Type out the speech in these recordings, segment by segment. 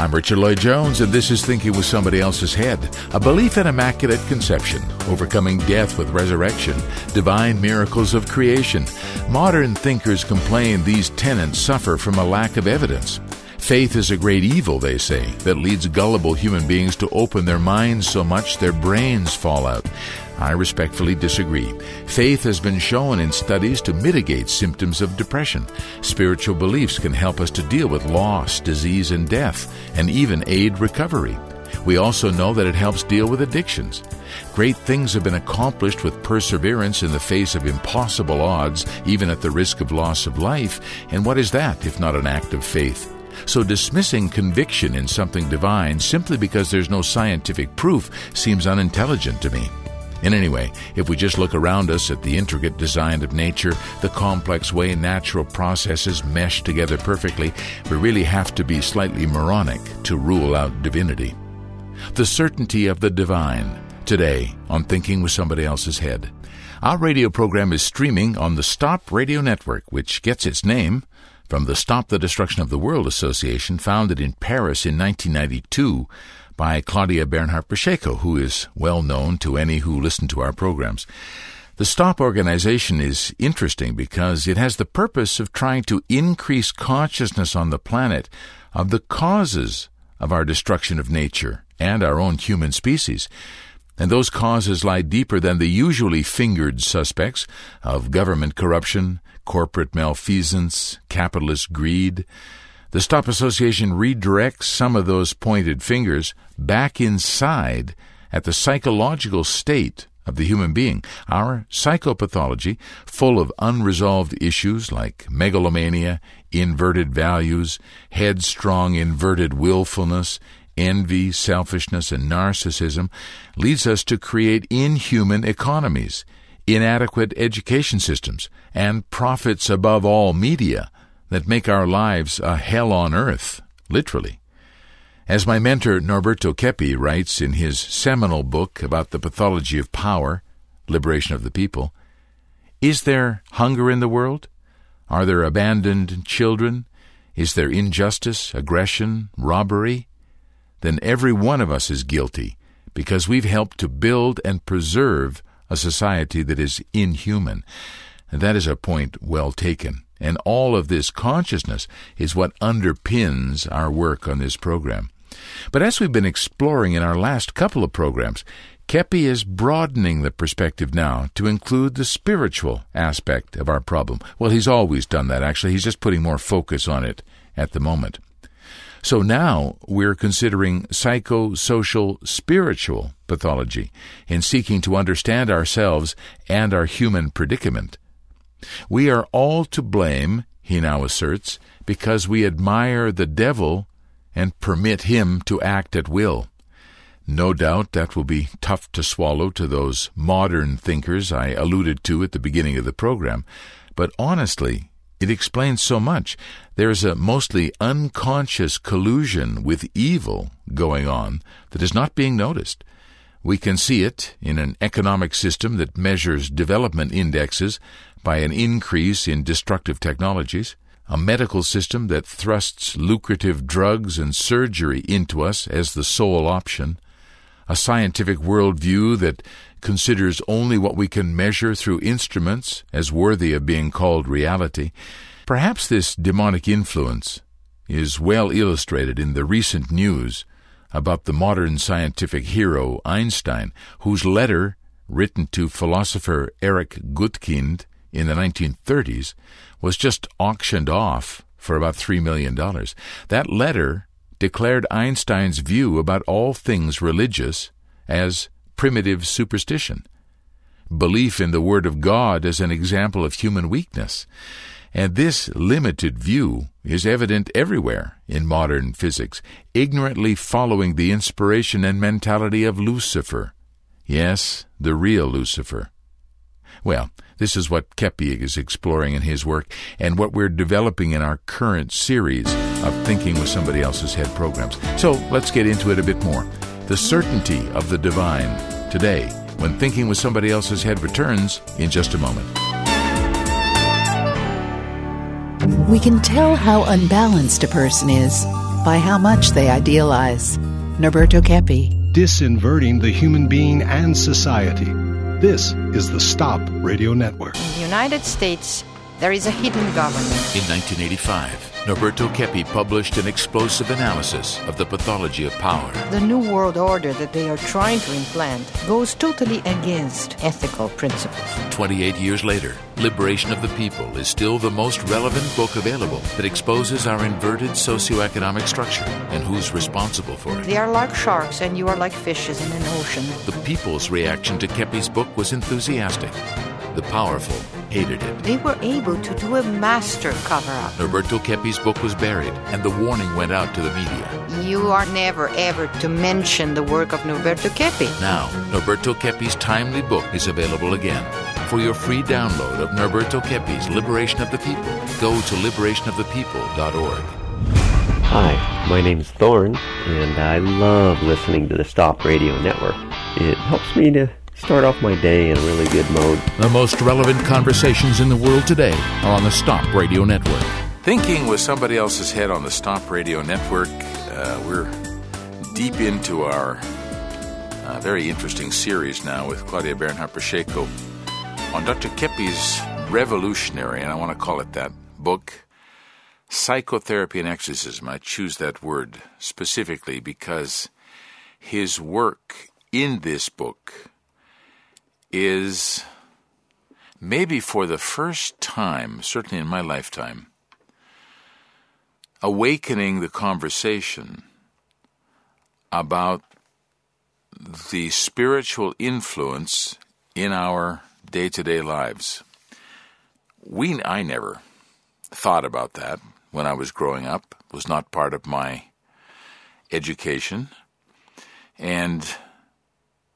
I'm Richard Lloyd Jones, and this is Thinking with Somebody Else's Head. A belief in immaculate conception, overcoming death with resurrection, divine miracles of creation. Modern thinkers complain these tenets suffer from a lack of evidence. Faith is a great evil, they say, that leads gullible human beings to open their minds so much their brains fall out. I respectfully disagree. Faith has been shown in studies to mitigate symptoms of depression. Spiritual beliefs can help us to deal with loss, disease, and death, and even aid recovery. We also know that it helps deal with addictions. Great things have been accomplished with perseverance in the face of impossible odds, even at the risk of loss of life. And what is that if not an act of faith? So dismissing conviction in something divine simply because there's no scientific proof seems unintelligent to me. And anyway, if we just look around us at the intricate design of nature, the complex way natural processes mesh together perfectly, we really have to be slightly moronic to rule out divinity. The certainty of the divine, today on Thinking with Somebody Else's Head. Our radio program is streaming on the Stop Radio Network, which gets its name from the Stop the Destruction of the World Association, founded in Paris in 1992 by Claudia Bernhardt Pacheco, who is well known to any who listen to our programs. The STOP organization is interesting because it has the purpose of trying to increase consciousness on the planet of the causes of our destruction of nature and our own human species. And those causes lie deeper than the usually fingered suspects of government corruption, corporate malfeasance, capitalist greed, the Stop Association redirects some of those pointed fingers back inside at the psychological state of the human being. Our psychopathology, full of unresolved issues like megalomania, inverted values, headstrong inverted willfulness, envy, selfishness, and narcissism, leads us to create inhuman economies, inadequate education systems, and profits above all media that make our lives a hell on earth, literally. As my mentor Norberto Keppe writes in his seminal book about the pathology of power, Liberation of the People, is there hunger in the world? Are there abandoned children? Is there injustice, aggression, robbery? Then every one of us is guilty because we've helped to build and preserve a society that is inhuman. That is a point well taken. And all of this consciousness is what underpins our work on this program. But as we've been exploring in our last couple of programs, Keppe is broadening the perspective now to include the spiritual aspect of our problem. Well, he's always done that, actually. He's just putting more focus on it at the moment. So now we're considering psychosocial spiritual pathology in seeking to understand ourselves and our human predicament. We are all to blame, he now asserts, because we admire the devil and permit him to act at will. No doubt that will be tough to swallow to those modern thinkers I alluded to at the beginning of the program, but honestly, it explains so much. There is a mostly unconscious collusion with evil going on that is not being noticed. We can see it in an economic system that measures development indexes by an increase in destructive technologies, a medical system that thrusts lucrative drugs and surgery into us as the sole option, a scientific worldview that considers only what we can measure through instruments as worthy of being called reality. Perhaps this demonic influence is well illustrated in the recent news about the modern scientific hero Einstein, whose letter, written to philosopher Eric Gutkind in the 1930s, was just auctioned off for about $3 million. That letter declared Einstein's view about all things religious as primitive superstition, belief in the Word of God as an example of human weakness. And this limited view is evident everywhere in modern physics, ignorantly following the inspiration and mentality of Lucifer. Yes, the real Lucifer. Well, this is what Keppe is exploring in his work and what we're developing in our current series of Thinking with Somebody Else's Head programs. So let's get into it a bit more. The certainty of the divine today when Thinking with Somebody Else's Head returns in just a moment. We can tell how unbalanced a person is by how much they idealize. Norberto Keppe. Disinverting the human being and society. This is the Stop Radio Network. In the United States, there is a hidden government. In 1985, Norberto Keppe published an explosive analysis of the pathology of power. The New World Order that they are trying to implant goes totally against ethical principles. 28 years later, Liberation of the People is still the most relevant book available that exposes our inverted socioeconomic structure and who's responsible for it. They are like sharks, and you are like fishes in an ocean. The people's reaction to Keppe's book was enthusiastic. The powerful hated it. They were able to do a master cover up. Norberto Keppe's book was buried, and the warning went out to the media. You are never ever to mention the work of Norberto Keppe. Now, Norberto Keppe's timely book is available again. For your free download of Norberto Keppe's Liberation of the People, go to liberationofthepeople.org. Hi, my name is Thorn, and I love listening to the Stop Radio Network. It helps me to start off my day in a really good mode. The most relevant conversations in the world today are on the Stop Radio Network. Thinking with somebody else's head on the Stop Radio Network, uh, we're deep into our uh, very interesting series now with Claudia Bernhardt Pacheco on Dr. Keppe's revolutionary, and I want to call it that, book, Psychotherapy and Exorcism. I choose that word specifically because his work in this book is maybe for the first time, certainly in my lifetime, awakening the conversation about the spiritual influence in our day to day lives. We, I never thought about that when I was growing up, it was not part of my education. And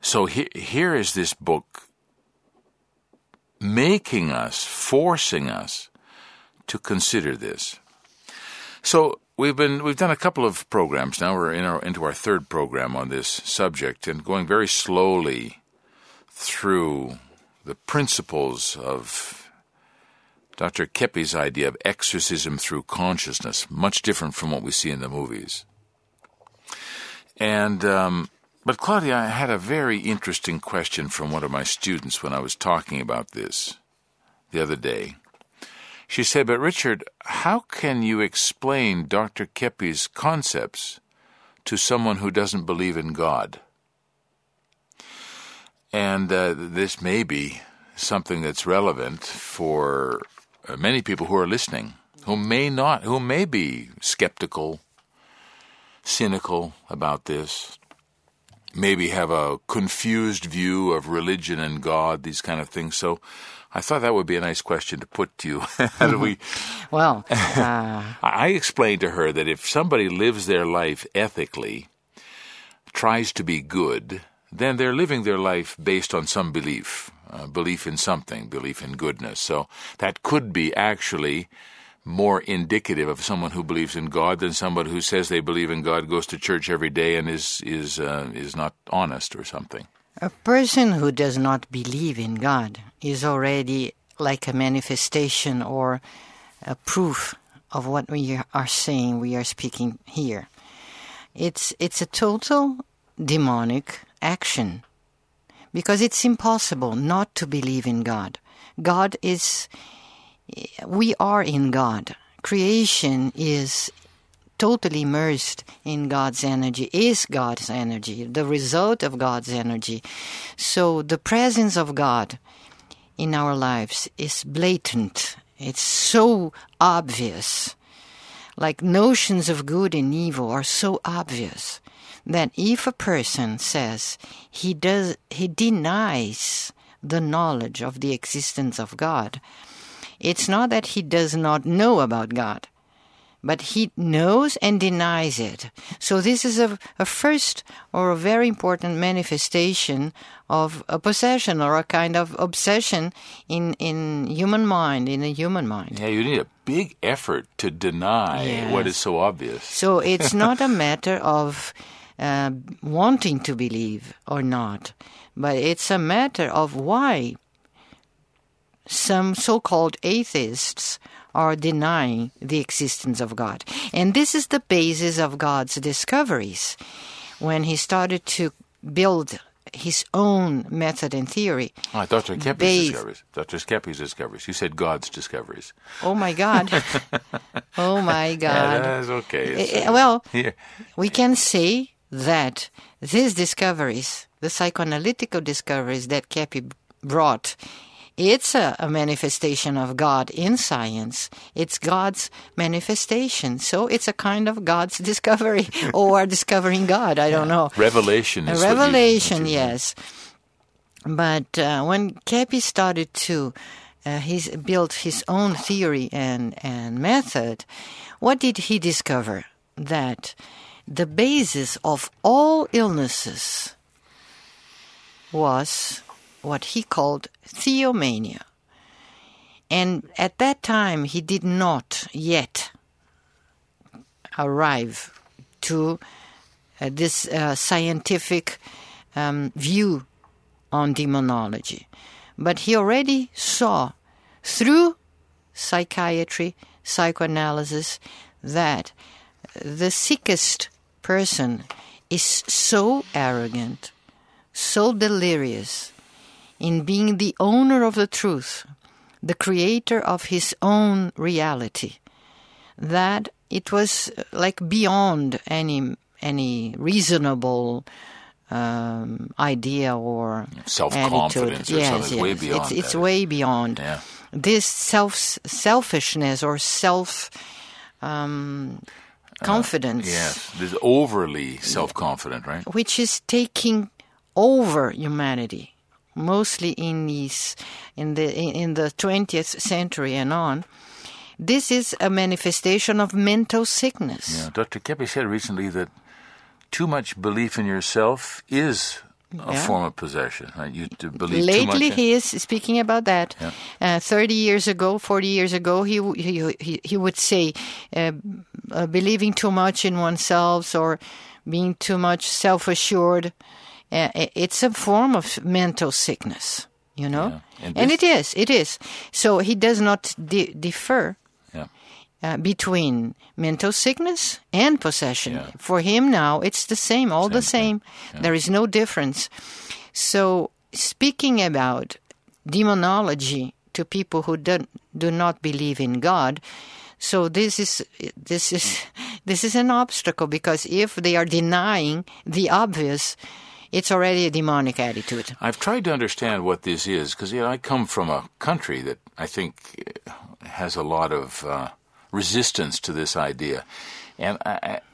so he, here is this book making us, forcing us to consider this. So we've been we've done a couple of programs now. We're in our, into our third program on this subject and going very slowly through the principles of Dr. Keppe's idea of exorcism through consciousness, much different from what we see in the movies. And um, but Claudia, I had a very interesting question from one of my students when I was talking about this the other day. She said, But Richard, how can you explain Dr. Keppe's concepts to someone who doesn't believe in God? And uh, this may be something that's relevant for uh, many people who are listening, who may not, who may be skeptical, cynical about this, maybe have a confused view of religion and God, these kind of things. So I thought that would be a nice question to put to you. How do we? well, uh... I explained to her that if somebody lives their life ethically, tries to be good, then they're living their life based on some belief, uh, belief in something, belief in goodness. So that could be actually more indicative of someone who believes in God than somebody who says they believe in God, goes to church every day, and is is uh, is not honest or something. A person who does not believe in God is already like a manifestation or a proof of what we are saying, we are speaking here. It's it's a total demonic action because it's impossible not to believe in God. God is we are in God. Creation is totally immersed in God's energy, is God's energy, the result of God's energy. So the presence of God in our lives is blatant. It's so obvious. Like notions of good and evil are so obvious that if a person says he does he denies the knowledge of the existence of God, it's not that he does not know about God, but he knows and denies it. So this is a, a first or a very important manifestation of a possession or a kind of obsession in, in human mind, in a human mind. Yeah, you need a big effort to deny Yes. what is so obvious. So it's not a matter of uh, wanting to believe or not, but it's a matter of why some so called atheists are denying the existence of God. And this is the basis of God's discoveries. When he started to build his own method and theory. Oh, Dr. Keppe's Based- discoveries. Dr. Keppe's discoveries. You said God's discoveries. Oh my God. oh my God. Yeah, that's okay. Eh, eh, well, yeah. we can say that these discoveries, the psychoanalytical discoveries that Keppe brought, it's a, a manifestation of God in science. It's God's manifestation. So it's a kind of God's discovery or discovering God. I don't know. Revelation A is what you- revelation, what you- yes. But uh, when Keppe started to, uh, he's built his own theory and, and method, what did he discover? That the basis of all illnesses was what he called theomania. And at that time, he did not yet arrive to uh, this uh, scientific um, view on demonology. But he already saw through psychiatry, psychoanalysis, that the sickest person is so arrogant, so delirious in being the owner of the truth, the creator of his own reality, that it was uh, like beyond any any reasonable um, idea or Self-confidence attitude. or yes, something. yes. Way beyond It's, it's way beyond Yeah. this self selfishness or self um, confidence, Yes. This overly self-confident, right? which is taking over humanity, mostly in these in the in the twentieth century and on. This is a manifestation of mental sickness. Yeah. Dr. Keppe said recently that too much belief in yourself is a Yeah. form of possession, right? You to believe too Lately, he is speaking about that. Uh, Thirty years ago, forty years ago, he he he, he would say, uh, uh, believing too much in oneself or being too much self-assured. Uh, it's a form of mental sickness, you know, Yeah. And and, it is, it is. So he does not di- differ yeah. uh, between mental sickness and possession. Yeah. For him now, it's the same, all the Same same. There is no difference. So, speaking about demonology to people who do, do not believe in God, so this is this is this is an obstacle because if they are denying the obvious, it's already a demonic attitude. I've tried to understand what this is because you know, I come from a country that I think uh, has a lot of uh, resistance to this idea, and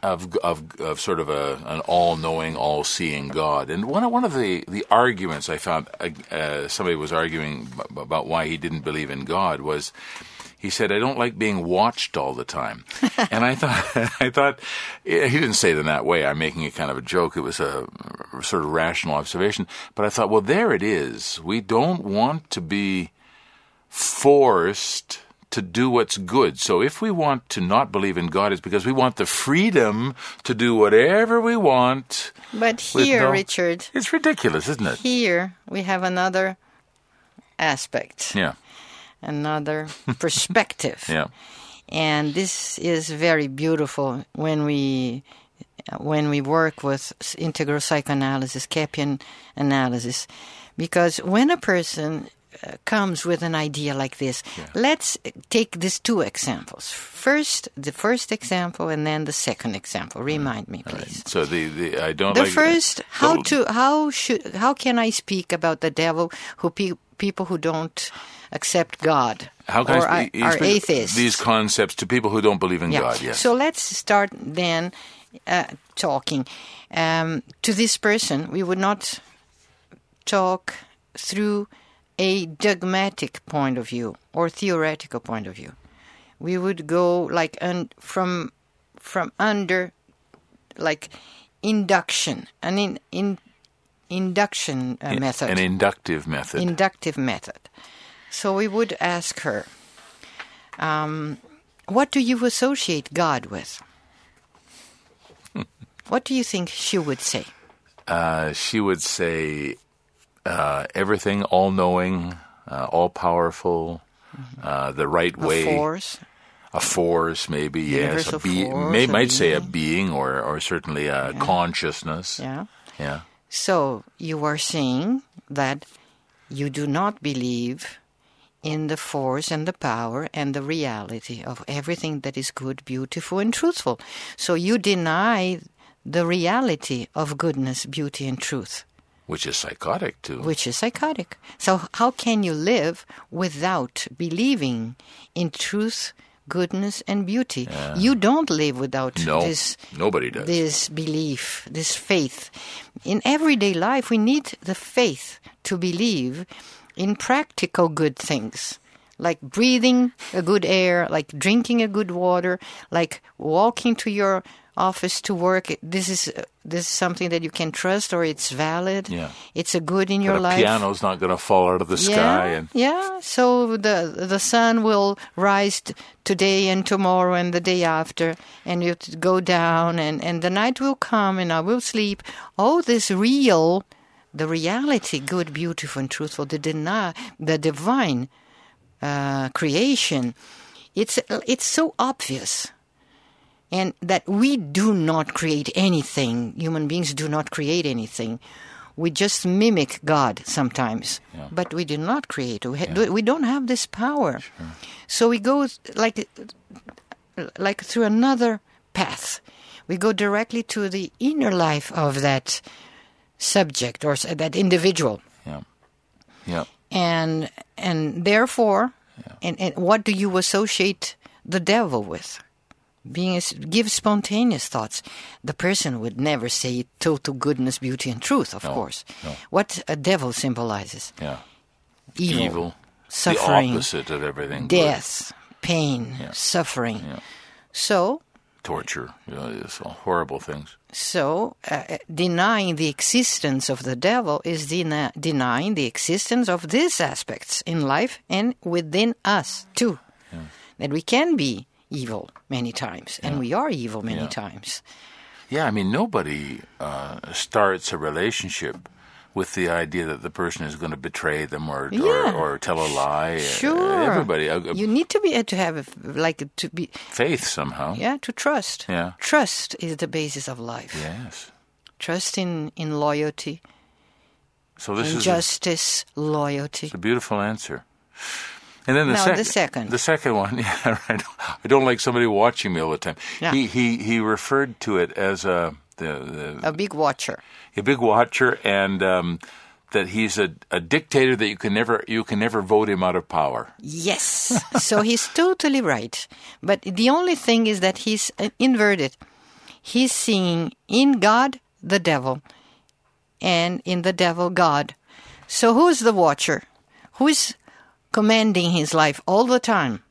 of, of of sort of a an all-knowing, all-seeing God. And one of, one of the, the arguments I found uh, somebody was arguing about why he didn't believe in God was. He said, "I don't like being watched all the time," and I thought, I thought he didn't say it in that way. I'm making a kind of a joke. It was a sort of rational observation, but I thought, well, there it is. We don't want to be forced to do what's good. So if we want to not believe in God, it's because we want the freedom to do whatever we want. But here, no- Richard, it's ridiculous, isn't it? here we have another aspect, Yeah, another perspective. yeah, and this is very beautiful when we when we work with integral psychoanalysis, Kepian analysis, because when a person uh, comes with an idea like this, let's take these two examples. First, the first example, and then the second example. Remind me, please. So the, the I don't The like first, how to how should how can I speak about the devil who pe- people who don't accept God How can or I are, atheists? These concepts to people who don't believe in Yeah. God. Yes. So let's start then uh, talking. Um, to this person, we would not talk through a dogmatic point of view or theoretical point of view. We would go like un- from from under like induction, an in, in induction uh, method An inductive method. inductive method. So we would ask her, um, what do you associate God with? what do you think she would say? uh, she would say uh, everything, all knowing, uh, all powerful, uh, the right A way. force? a force, maybe yes, a be- force, may, a might say a being. being or or certainly a consciousness. Yeah. Yeah. So you are saying that you do not believe in the force and the power and the reality of everything that is good, beautiful, and truthful. So you deny the reality of goodness, beauty, and truth, Which is psychotic too. which is psychotic. So how can you live without believing in truth, goodness, and beauty? You don't live without no, this nobody does. this belief, this faith. In everyday life, we need the faith to believe in practical good things, like breathing a good air, like drinking a good water, like walking to your office to work. This is uh, this is something that you can trust, or it's valid. Yeah. it's a good in your life. piano's not going to fall out of the sky. Yeah, And yeah. So the the sun will rise t- today and tomorrow and the day after, and you go down, and and the night will come, and I will sleep. All this real, the reality, good, beautiful, and truthful, the deny, the divine uh, creation. It's it's so obvious. And that we do not create anything. Human beings do not create anything. We just mimic God sometimes, but we do not create. We, ha- we don't have this power. So we go like like through another path. We go directly to the inner life of that subject or that individual yeah, yeah. and and therefore and, and what do you associate the devil with being give spontaneous thoughts the person would never say total goodness beauty and truth of course no. what a devil symbolizes yeah. evil, Evil. suffering The opposite of everything. good. death pain suffering so Torture. You know, it's all horrible things. So, uh, denying the existence of the devil is deni- denying the existence of these aspects in life and within us too. That we can be evil many times, and we are evil many Yeah. times. Yeah, I mean, nobody uh, starts a relationship with the idea that the person is going to betray them or Yeah. or, or tell a lie. Sure, everybody, uh, uh, You need to be uh, to have like to be faith somehow. yeah to trust. Yeah. Trust is the basis of life. Yes. Trust in in loyalty, So this is a, justice, loyalty. it's a beautiful answer. And then the, Now, sec- the second. the second one, yeah, right. I don't like somebody watching me all the time. Yeah. He he he referred to it as a the, the A big watcher. a big watcher and um, that he's a, a dictator that you can never you can never vote him out of power. Yes. so he's totally right. But the only thing is that he's uh, inverted. He's seeing in God the devil and in the devil God. So who's the watcher? Who's commanding his life all the time?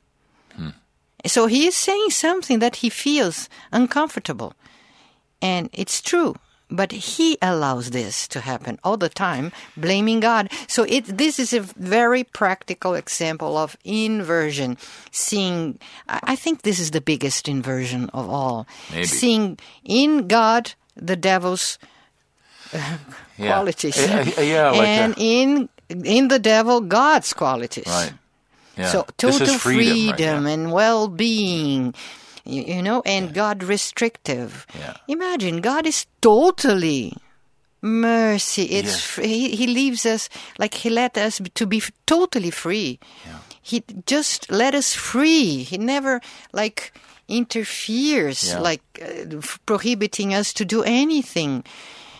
So he is saying something that he feels uncomfortable. And it's true. But he allows this to happen all the time, blaming God. So it this is a very practical example of inversion. Seeing, I think this is the biggest inversion of all. Maybe. Seeing in God the devil's uh, Yeah. qualities, Yeah, yeah, like and a- in in the devil God's qualities. Right. Yeah. So total is freedom, right? and well-being, you, you know, and God restrictive. Yeah. Imagine God is totally mercy. It's Yes. fr- he, he leaves us like he let us to be totally free. He just let us free. He never like interferes, Yeah. like uh, f- prohibiting us to do anything.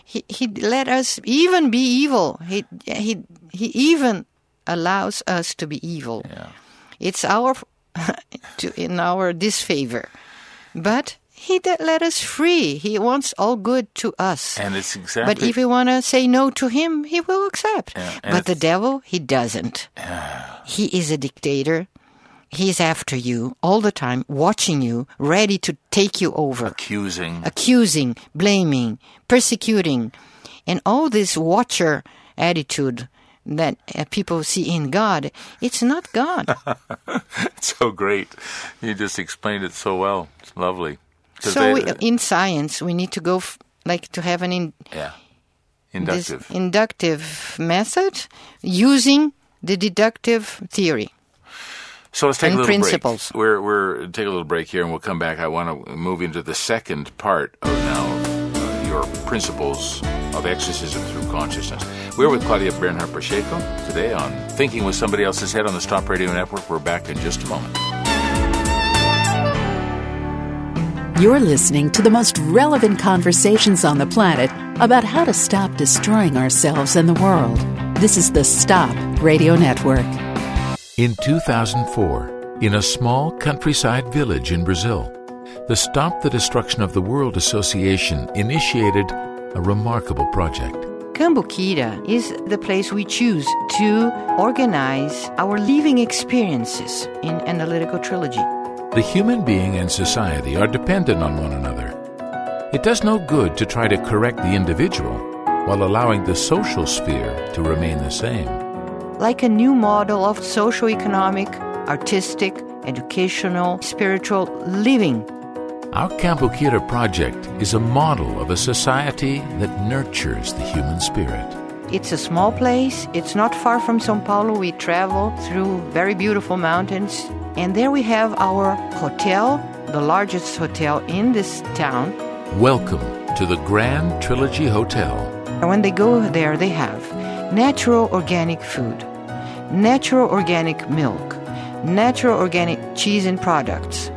He he let us even be evil. He he he even allows us to be evil. Yeah. It's our to, in our disfavor, but he did let us free. He wants all good to us. And it's exactly But if we want to say no to him, he will accept. Yeah, but the devil, he doesn't. he is a dictator. He's after you all the time, watching you, ready to take you over, accusing. accusing, blaming, persecuting. And all this watcher attitude that uh, people see in God, it's not God. It's so great. You just explained it so well. It's lovely. so they- we, in science, we need to go f- like to have an in, yeah. Inductive. inductive method using the deductive theory. So let's take a little principles. break. We're we're take a little break here, and we'll come back. I want to move into the second part of now uh, your principles of exorcism through consciousness. We're with Claudia Bernhardt Pacheco today on Thinking with Somebody Else's Head on the Stop Radio Network. We're back in just a moment. You're listening to the most relevant conversations on the planet about how to stop destroying ourselves and the world. This is the Stop Radio Network. In 2004, in a small countryside village in Brazil, the Stop the Destruction of the World Association initiated a remarkable project. Cambuquira is the place we choose to organize our living experiences in analytical trilogy. The human being and society are dependent on one another. It does no good to try to correct the individual while allowing the social sphere to remain the same. Like a new model of socio-economic, artistic, educational, spiritual living. Our Cambuquira project is a model of a society that nurtures the human spirit. It's a small place. It's not far from Sao Paulo. We travel through very beautiful mountains. And there we have our hotel, the largest hotel in this town. Welcome to the Grand Trilogy Hotel. And when they go there, they have natural organic food, natural organic milk, natural organic cheese and products,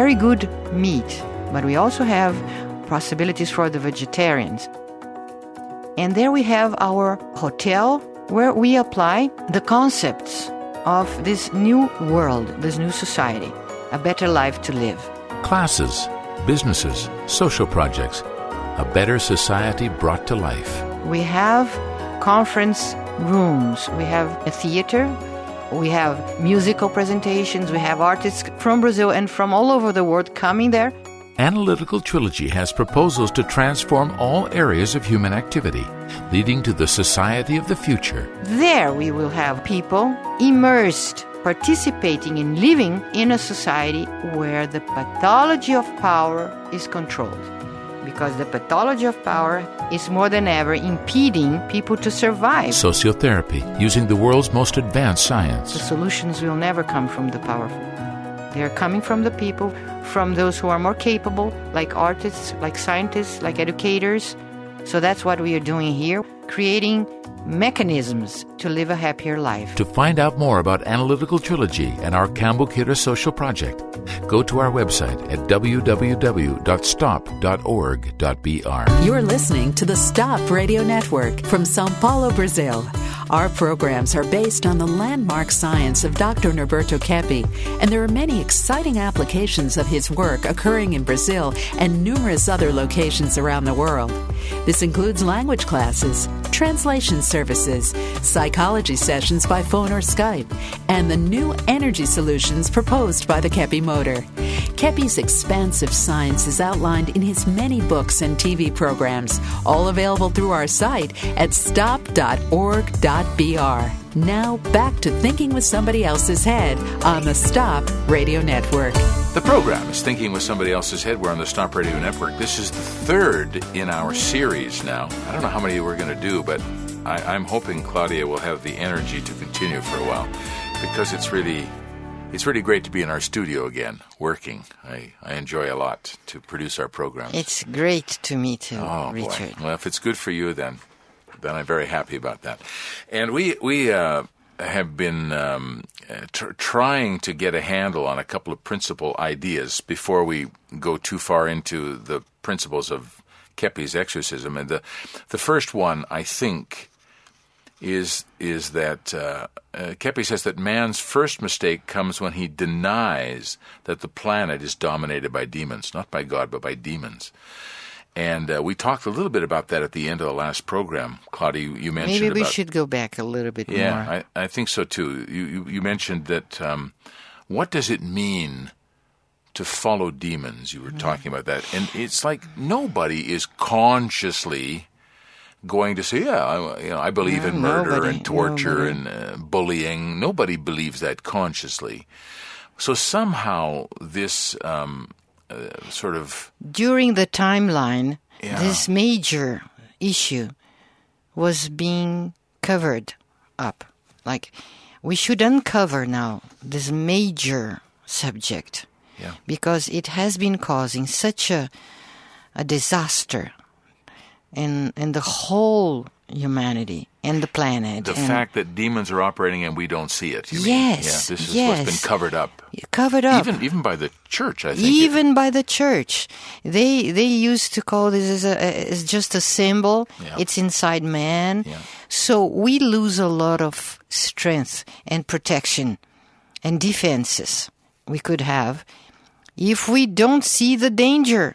very good meat, but we also have possibilities for the vegetarians. And there we have our hotel where we apply the concepts of this new world, this new society, a better life to live. Classes, businesses, social projects, a better society brought to life. We have conference rooms, we have a theater, we have musical presentations, we have artists from Brazil and from all over the world coming there. Analytical Trilogy has proposals to transform all areas of human activity, leading to the society of the future. There we will have people immersed, participating and living in a society where the pathology of power is controlled. Because the pathology of power is more than ever impeding people to survive. Sociotherapy, using the world's most advanced science. the solutions will never come from the powerful. They are coming from the people, from those who are more capable, like artists, like scientists, like educators. So that's what we are doing here, creating mechanisms to live a happier life. To find out more about Analytical Trilogy and our Cambuquira social project, go to our website at www.stop.org.br. You're listening to the Stop Radio Network from Sao Paulo, Brazil. Our programs are based on the landmark science of Dr. Norberto Keppe, and there are many exciting applications of his work occurring in Brazil and numerous other locations around the world. This includes language classes, translation services, psychology sessions by phone or Skype, and the new energy solutions proposed by the Keppe Motor. Keppe's expansive science is outlined in his many books and TV programs, all available through our site at stop.org.br. Now back to thinking with somebody else's head on the Stop Radio Network. The program is Thinking with Somebody Else's Head. We're on the Stop Radio Network. This is the third in our series now. I don't know how many we're going to do, but I, I'm hoping Claudia will have the energy to continue for a while because it's really. It's really great to be in our studio again, working. I, I enjoy a lot to produce our programs. It's great to meet you, Oh Richard. boy! Well, if it's good for you, then then I'm very happy about that. And we we uh, have been um, tr- trying to get a handle on a couple of principal ideas before we go too far into the principles of Keppe's exorcism. And the the first one, I think, is is that uh, uh, Keppe says that man's first mistake comes when he denies that the planet is dominated by demons, not by God, but by demons. And uh, we talked a little bit about that at the end of the last program. Claudia, you, you mentioned Maybe we about should go back a little bit more. yeah, I, I think so too. You, you, you mentioned that. Um, what does it mean to follow demons? You were Mm-hmm. talking about that, and it's like nobody is consciously going to say, "Yeah, I, you know, I believe No, in murder nobody, and torture nobody. and uh, bullying." Nobody believes that consciously. So somehow this um, uh, sort of During the timeline, Yeah. this major issue was being covered up. Like we should uncover now this major subject Yeah. because it has been causing such a a disaster in in the whole humanity and the planet. The fact that demons are operating and we don't see it. you mean? Yes, Yeah, this is yes. what's been covered up. covered up. Even even by the church, I think. even by the church. They they used to call this as a as just a symbol. Yeah. It's inside man. Yeah. So we lose a lot of strength and protection and defenses we could have if we don't see the danger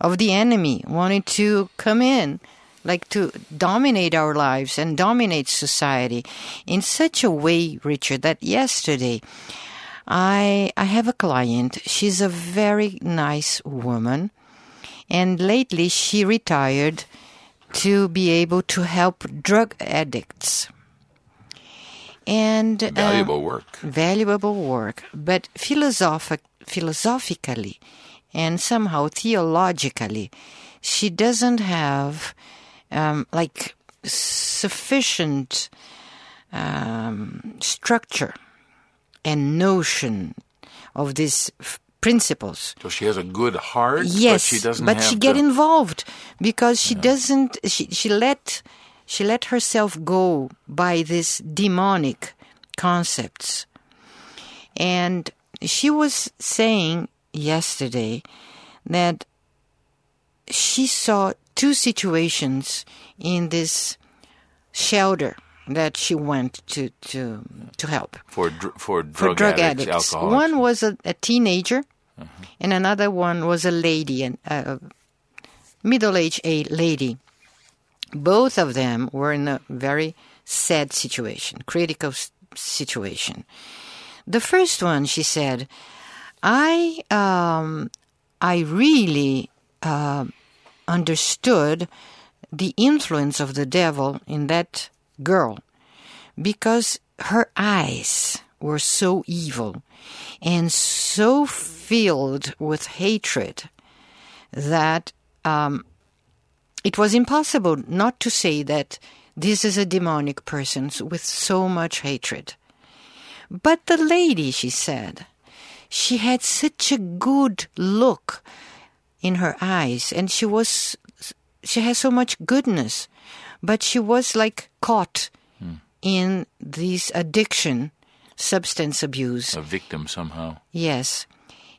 of the enemy wanting to come in like to dominate our lives and dominate society in such a way richard that yesterday I I have a client. She's a very nice woman, and lately she retired to be able to help drug addicts. And uh, Valuable work. valuable work, but philosophic, philosophically and somehow theologically, she doesn't have um, like sufficient um, structure and notion of these f- principles. So she has a good heart, Yes, but she doesn't but she get the- involved because she doesn't. She she let she let herself go by these demonic concepts, and she was saying yesterday that she saw two situations in this shelter that she went to to to help for dr- for drug, for drug addicts, addicts. One was a, a teenager, mm-hmm. and another one was a lady, an- a middle-aged a lady. Both of them were in a very sad situation, critical situation. The first one, she said, I um, I really uh, understood the influence of the devil in that girl because her eyes were so evil and so filled with hatred that um, it was impossible not to say that this is a demonic person with so much hatred. But the lady, she said, she had such a good look in her eyes, and she was, she has so much goodness, but she was like caught hmm. in this addiction, substance abuse. a victim somehow. Yes.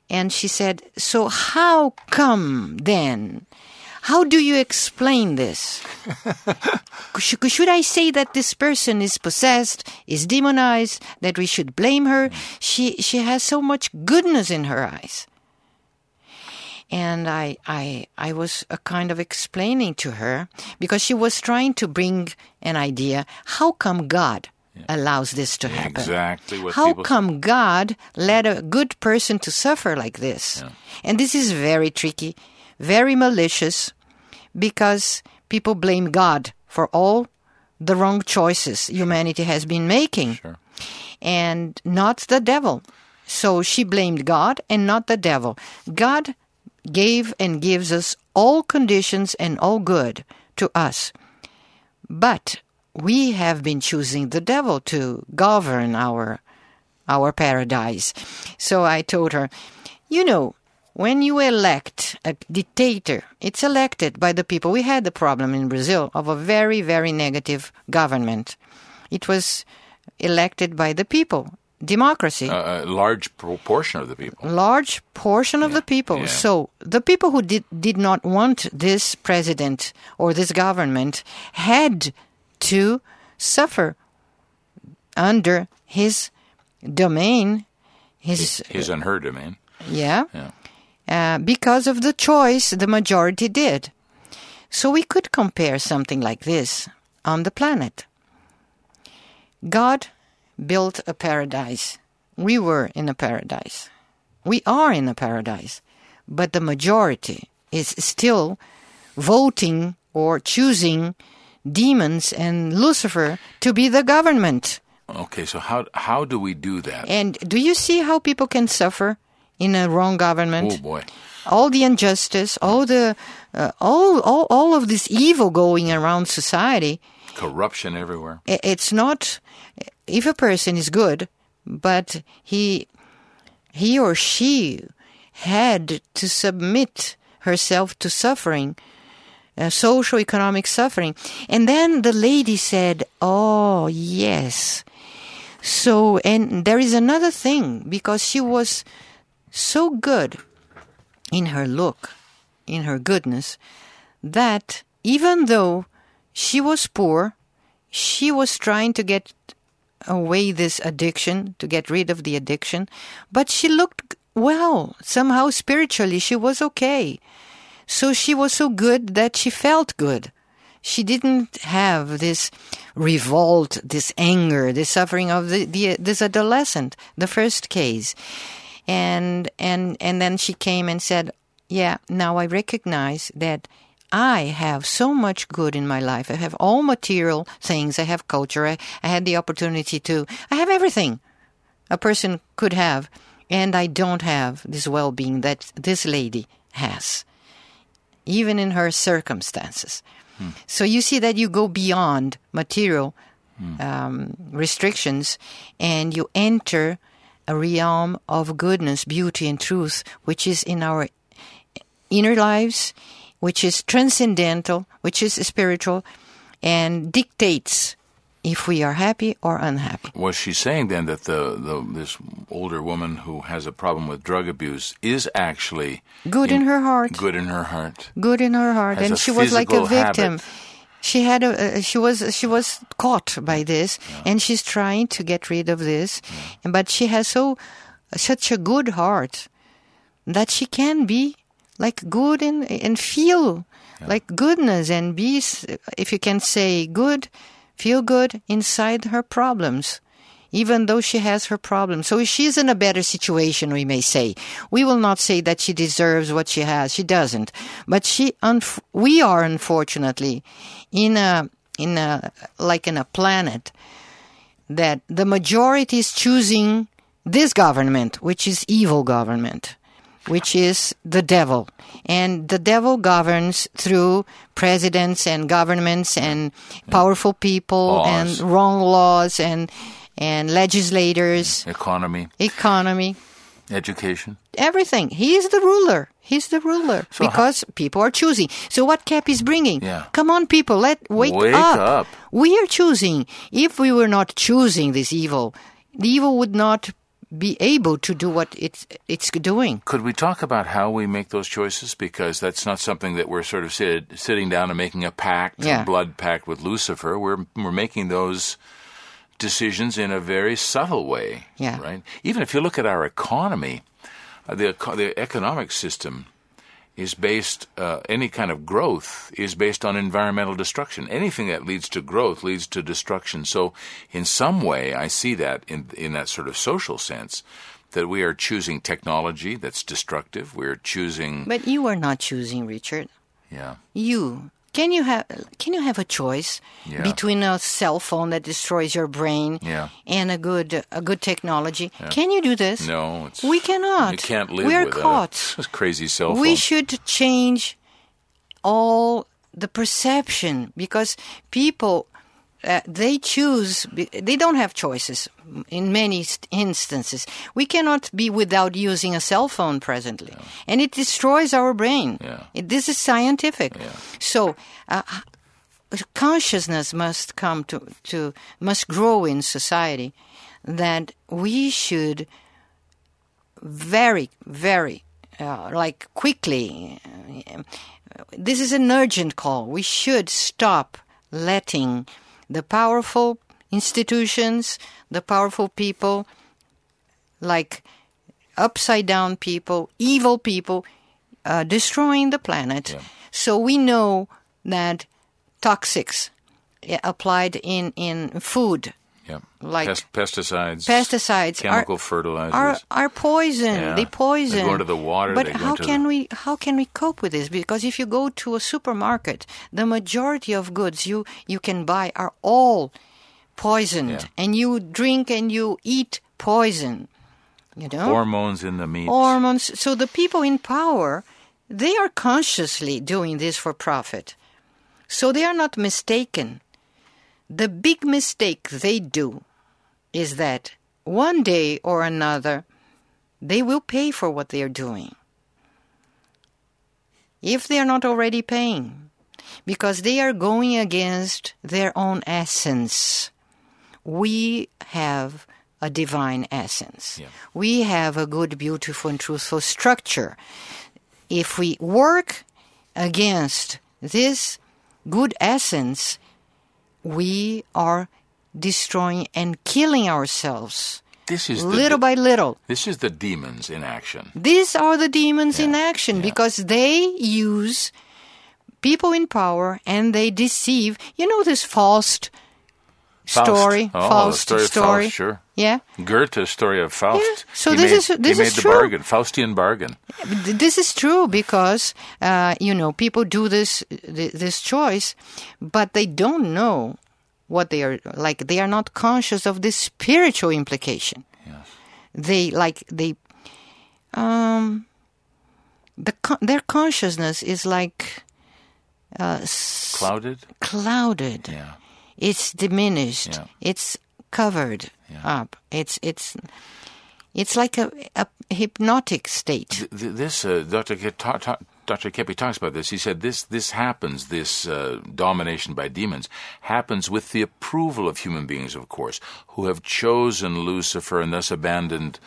And she said, So how come then? How do you explain this? should, should I say that this person is possessed, is demonized, that we should blame her? She, she has so much goodness in her eyes. And I, I, I was uh, kind of explaining to her because she was trying to bring an idea. How come God allows this to happen? Exactly what How people say. come God let a good person to suffer like this? And this is very tricky, very malicious, because people blame God for all the wrong choices humanity has been making, Sure. and not the devil. So she blamed God and not the devil. God gave and gives us all conditions and all good to us. But we have been choosing the devil to govern our our paradise. So I told her, you know, when you elect a dictator, it's elected by the people. We had the problem in Brazil of a very, very negative government. It was elected by the people. Democracy A, a large proportion of the people. large portion of the people. yeah. So the people who did did not want this president or this government had to suffer under his domain, his His and her domain. yeah, Yeah. Uh, because of the choice the majority did. So we could compare something like this on the planet. God built a paradise. We were in a paradise. We are in a paradise. But the majority is still voting or choosing demons and Lucifer to be the government. Okay, so how how do we do that? And do you see how people can suffer in a wrong government? Oh boy. all the injustice, all the uh, all, all all of this evil going around society. Corruption everywhere. It's not if a person is good, but he he or she had to submit herself to suffering, uh, social economic suffering. And then the lady said, Oh, yes. So, and there is another thing because she was so good in her look, in her goodness, that even though she was poor, she was trying to get away this addiction, to get rid of the addiction, but she looked well. Somehow spiritually, she was okay. So she was so good that she felt good. She didn't have this revolt, this anger, this suffering of the, the this adolescent, the first case. And and and then she came and said, "Yeah, now I recognize that I have so much good in my life. I have all material things. I have culture. I, I had the opportunity to. I have everything a person could have, and I don't have this well-being that this lady has, even in her circumstances." So you see that you go beyond material um, restrictions and you enter a realm of goodness, beauty, and truth, which is in our inner lives, which is transcendental, which is spiritual, and dictates if we are happy or unhappy. Was she saying then that the, the this older woman who has a problem with drug abuse is actually Good in her heart. Good in her heart. Good in her heart, and she was like a victim. habit. She had a, uh, she was she was caught by this, and she's trying to get rid of this, and but she has so such a good heart that she can be like good and and feel like goodness and be if you can say good, feel good inside her problems. Even though she has her problems. So she's in a better situation, we may say. We will not say that she deserves what she has. She doesn't. But she, unf- we are unfortunately in a, in a, like in a planet that the majority is choosing this government, which is evil government, which is the devil. And the devil governs through presidents and governments and powerful people Laws. and wrong laws and and legislators, Economy, economy, education. everything. He is the ruler. He's the ruler So how- because people are choosing. So what Keppe is bringing? Yeah. Come on, people, let wake, Wake up. We are choosing. If we were not choosing this evil, the evil would not be able to do what it's it's doing. Could we talk about how we make those choices? Because that's not something that we're sort of sit, sitting down and making a pact, Yeah. a blood pact with Lucifer. We're we're making those decisions in a very subtle way. Yeah. Right. Even if you look at our economy, uh, the the economic system is based. Uh, any kind of growth is based on environmental destruction. Anything that leads to growth leads to destruction. So, in some way, I see that in in that sort of social sense. That we are choosing technology that's destructive. We're choosing, But you are not choosing, Richard. yeah, You can you have can you have a choice Yeah. between a cell phone that destroys your brain Yeah. and a good a good technology? Can you do this? no, it's We cannot. You can't live We are caught. a crazy cell phone. We should change all the perception because people uh, they choose they don't have choices in many instances. We cannot be without using a cell phone presently. And it destroys our brain. Yeah. It- this is scientific. So uh, consciousness must come to, to must grow in society that we should very very uh, like quickly uh, this is an urgent call. We should stop letting the powerful institutions the powerful people like upside down people evil people uh, destroying the planet. So we know that toxics applied in in food yeah. like- Pest- pesticides, pesticides chemical are, fertilizers. are are poison. Yeah. They poison. They go into the water, But how can the- we how can we cope with this? Because if you go to a supermarket, the majority of goods you you can buy are all poisoned, Yeah. and you drink and you eat poison. You know hormones in the meat. hormones. So the people in power, they are consciously doing this for profit. So they are not mistaken. The big mistake they do is that one day or another they will pay for what they are doing. If they are not already paying, because they are going against their own essence. We have a divine essence. Yeah. We have a good, beautiful, and truthful structure. If we work against this good essence, we are destroying and killing ourselves This is the, little by little. this is the demons in action. These are the demons in action yeah. because they use people in power and they deceive. You know this Faust. Story? Oh, Faust story of Faust, sure. Yeah. Goethe's story of Faust. Yeah, so he this made, is- this he made is the true. bargain, Faustian bargain. This is true because uh, you know people do this this choice, but they don't know what they are like. They are not conscious of the spiritual implication. Yes. They like they um the their consciousness is like uh, Clouded? clouded. Yeah. It's diminished. Yeah. It's covered Yeah. up. It's it's it's like a, a hypnotic state. Th- th- This, uh, Dr. Ke- ta- ta- Dr. Keppe talks about this. He said this, this happens, this uh, domination by demons, happens with the approval of human beings, of course, who have chosen Lucifer and thus abandoned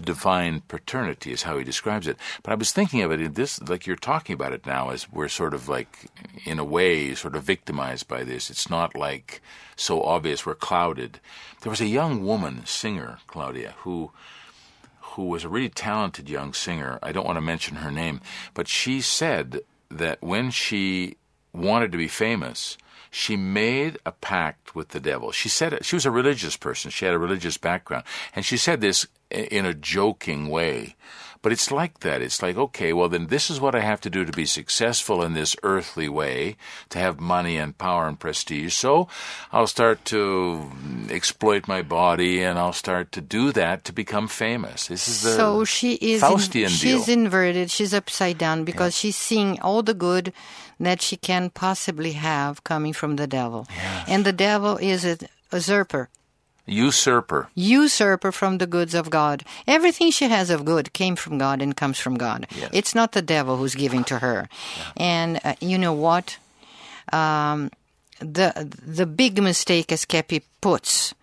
divine paternity, is how he describes it. But I was thinking of it in this, like you're talking about it now, as we're sort of like, in a way, sort of victimized by this. It's not like so obvious we're clouded. There was a young woman, singer, Claudia, who who was a really talented young singer. I don't want to mention her name, but she said that when she wanted to be famous, she made a pact with the devil. She said. She was a religious person. She had a religious background, and she said this in a joking way. But it's like that. It's like, okay, well, then this is what I have to do to be successful in this earthly way, to have money and power and prestige. So I'll start to exploit my body and I'll start to do that to become famous. This is the so she is Faustian she's deal. inverted she's upside down because she's seeing all the good that she can possibly have coming from the devil and the devil is a usurper usurper. usurper from the goods of god everything she has of good came from god and comes from god Yes. it's not the devil who's giving to her and uh, you know what um, the the big mistake as Keppe puts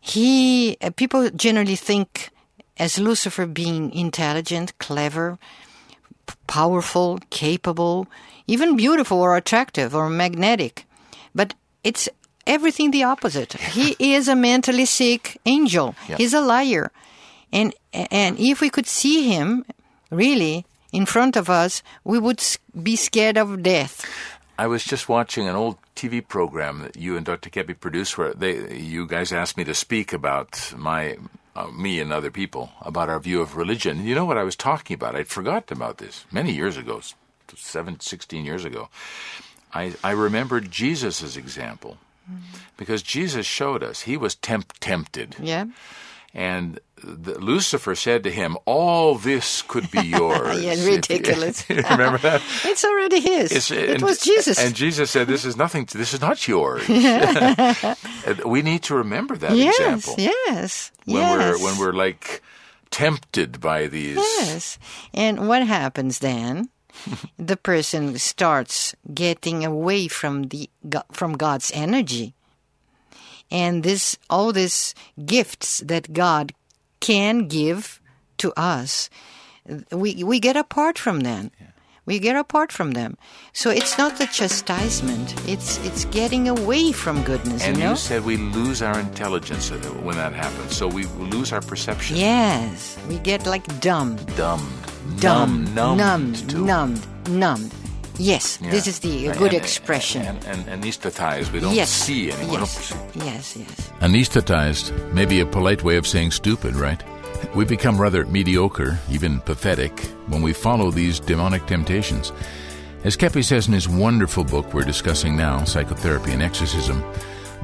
he uh, people generally think as Lucifer being intelligent, clever, p- powerful, capable, even beautiful or attractive or magnetic. But it's everything the opposite. he is a mentally sick angel. Yeah. He's a liar. And and if we could see him really in front of us, we would be scared of death. I was just watching an old TV program that you and Dr. Keppe produced, where they, you guys asked me to speak about my, uh, me and other people about our view of religion. You know what I was talking about? I'd forgotten about this many years ago, seven, 16 years ago. I, I remembered Jesus' example because Jesus showed us he was temp- tempted. Yeah. And the, Lucifer said to him, All this could be yours. Yeah, if you-" ridiculous. Remember that? It's already his. It's- it and- was Jesus. And Jesus said, "This is nothing. This is not yours." We need to remember that yes, example yes, when yes. we're when we're like tempted by these. Yes. And what happens then? the person starts getting away from the from God's energy. And this all these gifts that God can give to us, we we get apart from them. We get apart from them. So it's not the chastisement. It's it's getting away from goodness, And you know? you said we lose our intelligence when that happens. So we lose our perception. yes. We get like dumb. Dumbed. dumb, Numb, numbed, to- numbed, numbed. Yes, Yeah. this is the And- good and- expression. And, and, and anesthetized. We don't yes, see anymore. yes, yes, yes. Anesthetized may be a polite way of saying stupid, right? We become rather mediocre, even pathetic, when we follow these demonic temptations. As Keppe says in his wonderful book we're discussing now, Psychotherapy and Exorcism,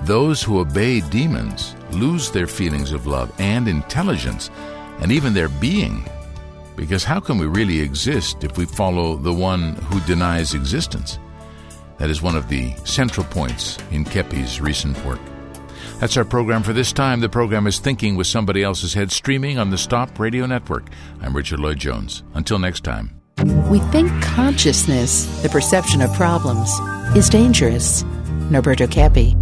those who obey demons lose their feelings of love and intelligence, and even their being. Because how can we really exist if we follow the one who denies existence? That is one of the central points in Keppe's recent work. That's our program for this time. The program is Thinking with Somebody Else's Head, streaming on the Stop Radio Network. I'm Richard Lloyd Jones. Until next time. We think consciousness, the perception of problems, is dangerous. Norberto Keppe.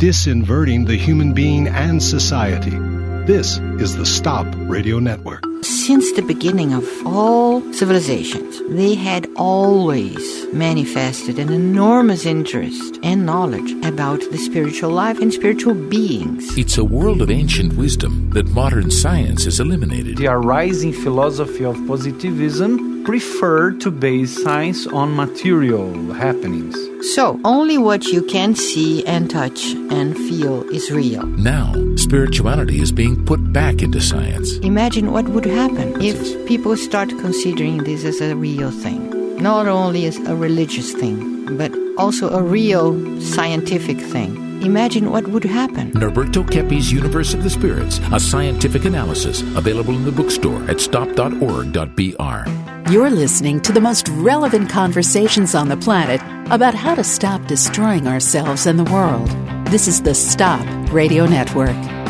Disinverting the human being and society. This is the Stop Radio Network. Since the beginning of all civilizations, they had always manifested an enormous interest and knowledge about the spiritual life and spiritual beings. It's a world of ancient wisdom that modern science has eliminated. The arising philosophy of positivism prefer to base science on material happenings. So, only what you can see and touch and feel is real. Now, spirituality is being put back into science. Imagine what would happen if people start considering this as a real thing. Not only as a religious thing, but also a real scientific thing. Imagine what would happen. Norberto Keppe's Universe of the Spirits, a scientific analysis, available in the bookstore at stop.org.br. You're listening to the most relevant conversations on the planet about how to stop destroying ourselves and the world. This is the Stop Radio Network.